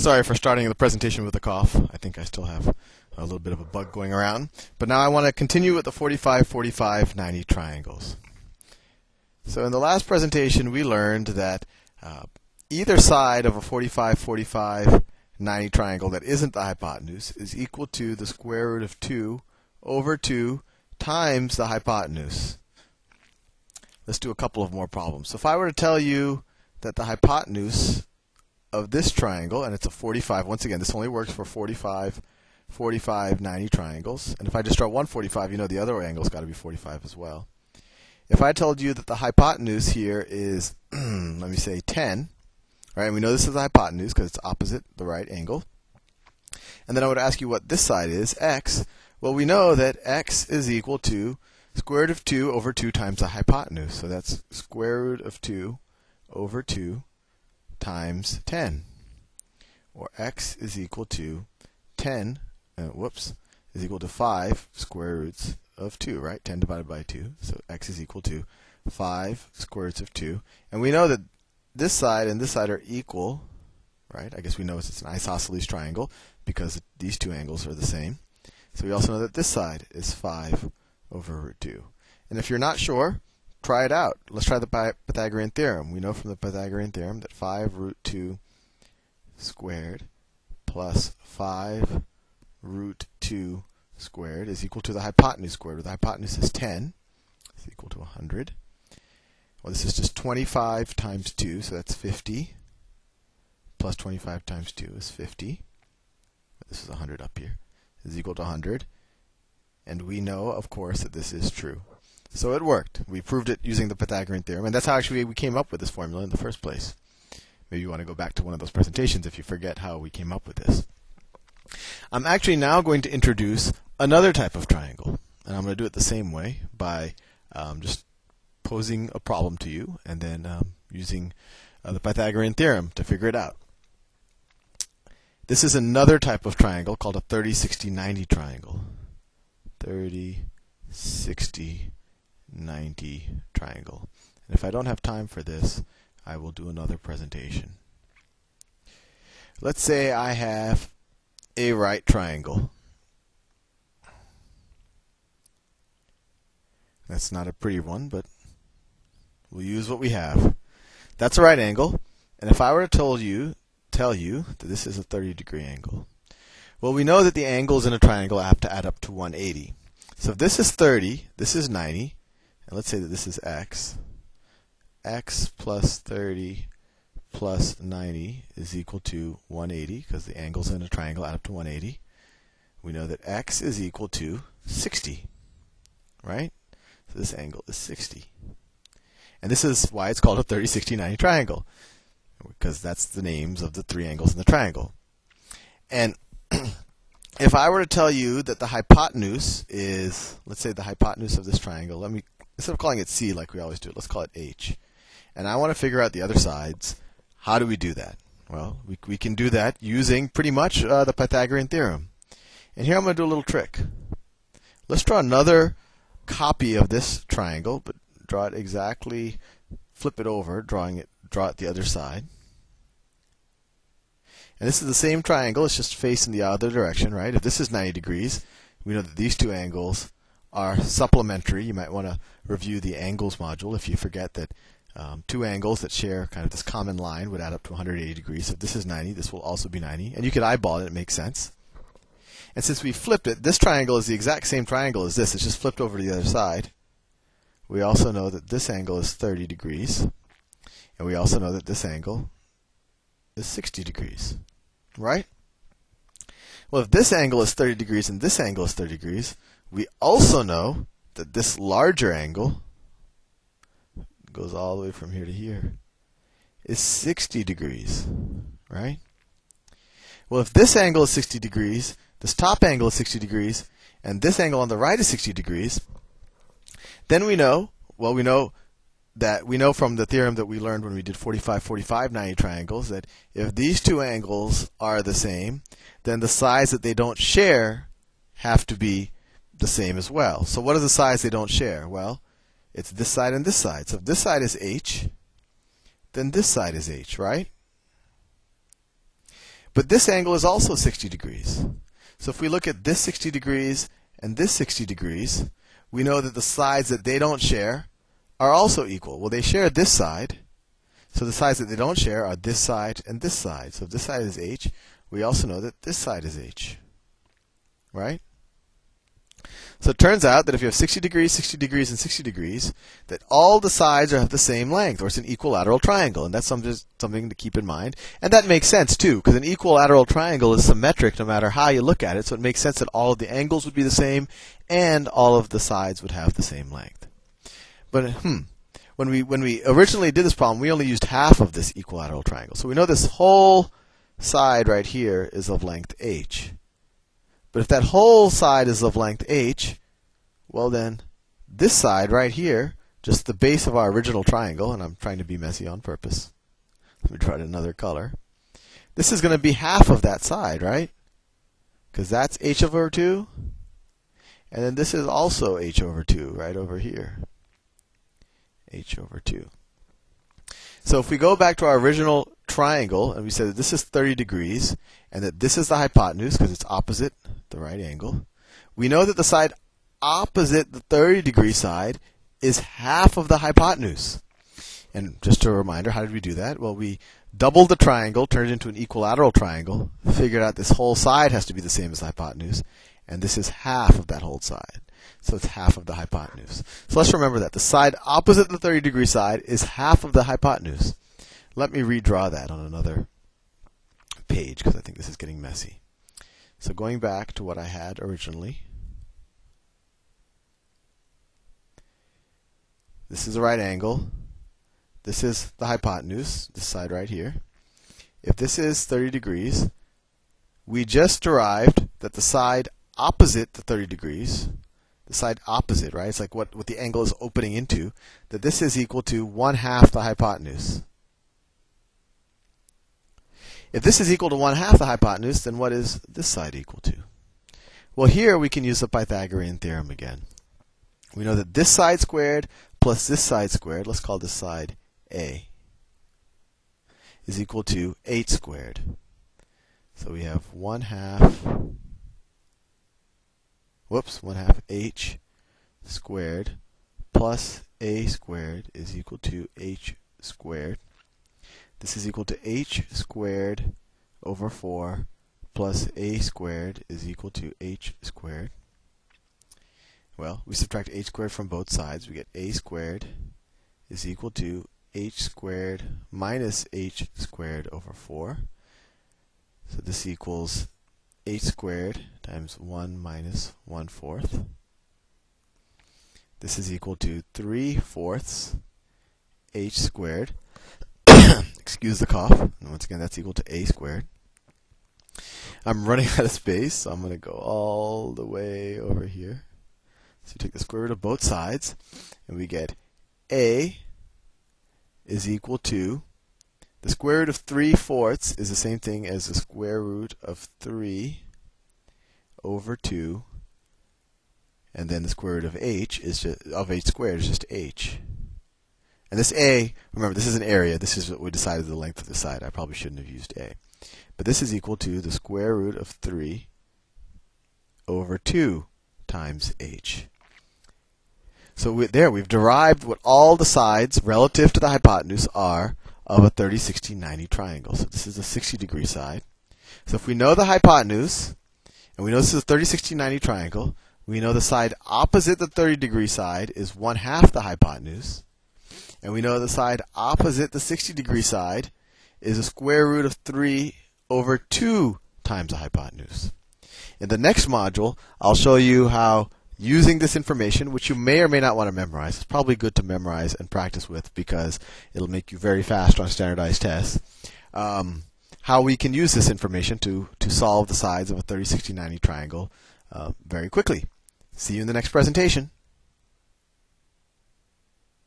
Sorry for starting the presentation with a cough. I think I still have a little bit of a bug going around. But now I want to continue with the 45, 45, 90 triangles. So in the last presentation, we learned that uh, either side of a 45, 45, 90 triangle that isn't the hypotenuse is equal to the square root of 2 over 2 times the hypotenuse. Let's do a couple of more problems. So if I were to tell you that the hypotenuse of this triangle, and it's a 45. Once again, this only works for 45, 45, 90 triangles. And if I just draw one 45, you know the other angle's got to be 45 as well. If I told you that the hypotenuse here is, let me say 10, right? And we know this is the hypotenuse because it's opposite the right angle. And then I would ask you what this side is, x. Well, we know that x is equal to square root of 2 over 2 times the hypotenuse. So that's square root of 2 over 2 times 10. Or x is equal to 10, uh, whoops, is equal to 5 square roots of 2, right? 10 divided by 2. So x is equal to 5 square roots of 2. And we know that this side and this side are equal, right? I guess we know it's an isosceles triangle because these two angles are the same. So we also know that this side is 5 over root 2. And if you're not sure, try it out. Let's try the Pythagorean theorem. We know from the Pythagorean theorem that 5 root 2 squared plus 5 root 2 squared is equal to the hypotenuse squared, where the hypotenuse is 10. It's equal to 100. Well, this is just 25 times 2, so that's 50. Plus 25 times 2 is 50. This is 100 up here. Is equal to 100. And we know, of course, that this is true. So it worked. We proved it using the Pythagorean theorem, and that's how actually we came up with this formula in the first place. Maybe you want to go back to one of those presentations if you forget how we came up with this. I'm actually now going to introduce another type of triangle, and I'm going to do it the same way by um, just posing a problem to you and then um, using uh, the Pythagorean theorem to figure it out. This is another type of triangle called a 30, 60, 90 triangle. 30, 60, 90 triangle. And if I don't have time for this, I will do another presentation. Let's say I have a right triangle. That's not a pretty one, but we'll use what we have. That's a right angle. And if I were to told you, tell you that this is a 30 degree angle, well, we know that the angles in a triangle have to add up to 180. So if this is 30, this is 90, and let's say that this is x. x plus 30 plus 90 is equal to 180 because the angles in a triangle add up to 180. We know that x is equal to 60, right? So this angle is 60. And this is why it's called a 30, 60, 90 triangle because that's the names of the three angles in the triangle. And if I were to tell you that the hypotenuse is, let's say the hypotenuse of this triangle, let me instead of calling it C like we always do, let's call it H. And I want to figure out the other sides. How do we do that? Well, we, we can do that using pretty much uh, the Pythagorean theorem. And here I'm going to do a little trick. Let's draw another copy of this triangle, but draw it exactly, flip it over, drawing it, draw it the other side. And this is the same triangle, it's just facing the other direction, right? If this is 90 degrees, we know that these two angles are supplementary. You might want to review the angles module if you forget that um, two angles that share kind of this common line would add up to 180 degrees. So if this is 90, this will also be 90. And you could eyeball it, it makes sense. And since we flipped it, this triangle is the exact same triangle as this. It's just flipped over to the other side. We also know that this angle is 30 degrees. And we also know that this angle is 60 degrees. Right? Well, if this angle is 30 degrees and this angle is 30 degrees, we also know that this larger angle goes all the way from here to here is 60 degrees, right? Well, if this angle is 60 degrees, this top angle is 60 degrees, and this angle on the right is 60 degrees, then we know, well, we know that we know from the theorem that we learned when we did 45, 45, 90 triangles that if these two angles are the same, then the sides that they don't share have to be the same as well. So what are the sides they don't share? Well, it's this side and this side. So if this side is h, then this side is h, right? But this angle is also 60 degrees. So if we look at this 60 degrees and this 60 degrees, we know that the sides that they don't share are also equal. Well, they share this side. So the sides that they don't share are this side and this side. So if this side is h, we also know that this side is h. Right? So it turns out that if you have 60 degrees, 60 degrees, and 60 degrees, that all the sides are of the same length, or it's an equilateral triangle, and that's something, something to keep in mind. And that makes sense too, because an equilateral triangle is symmetric no matter how you look at it, so it makes sense that all of the angles would be the same, and all of the sides would have the same length. But hmm, when we when we originally did this problem, we only used half of this equilateral triangle, so we know this whole side right here is of length h. But if that whole side is of length h, well then, this side right here, just the base of our original triangle, and I'm trying to be messy on purpose. Let me try it another color. This is going to be half of that side, right? Because that's h over 2. And then this is also h over 2, right over here. h over 2. So if we go back to our original triangle, and we said that this is 30 degrees, and that this is the hypotenuse, because it's opposite the right angle, we know that the side opposite the 30 degree side is half of the hypotenuse. And just a reminder, how did we do that? Well, we doubled the triangle, turned it into an equilateral triangle, figured out this whole side has to be the same as the hypotenuse, and this is half of that whole side. So it's half of the hypotenuse. So let's remember that. The side opposite the 30 degree side is half of the hypotenuse. Let me redraw that on another page because I think this is getting messy. So going back to what I had originally, this is a right angle. This is the hypotenuse, this side right here. If this is 30 degrees, we just derived that the side opposite the 30 degrees, the side opposite, right? It's like what, what the angle is opening into, that this is equal to 1 half the hypotenuse. If this is equal to 1 half the hypotenuse, then what is this side equal to? Well, here we can use the Pythagorean theorem again. We know that this side squared plus this side squared, let's call this side A, is equal to 8 squared. So we have 1 half, whoops, 1 half h squared plus a squared is equal to h squared. This is equal to h squared over 4 plus a squared is equal to h squared. Well, we subtract h squared from both sides. We get a squared is equal to h squared minus h squared over 4. So this equals h squared times 1 minus 1 fourth. This is equal to 3 fourths h squared excuse the cough. And once again, that's equal to a squared. I'm running out of space, so I'm going to go all the way over here. So we take the square root of both sides, and we get a is equal to the square root of 3 fourths is the same thing as the square root of 3 over 2, and then the square root of h is just, of h squared is just h. And this a, remember, this is an area. This is what we decided the length of the side. I probably shouldn't have used a. But this is equal to the square root of 3 over 2 times h. So we, there, we've derived what all the sides relative to the hypotenuse are of a 30, 60, 90 triangle. So this is a 60 degree side. So if we know the hypotenuse, and we know this is a 30, 60, 90 triangle, we know the side opposite the 30 degree side is 1 half the hypotenuse. And we know the side opposite the 60 degree side is a square root of 3 over 2 times the hypotenuse. In the next module, I'll show you how using this information, which you may or may not want to memorize, it's probably good to memorize and practice with because it'll make you very fast on standardized tests. Um, how we can use this information to, to solve the sides of a 30, 60, 90 triangle uh, very quickly. See you in the next presentation.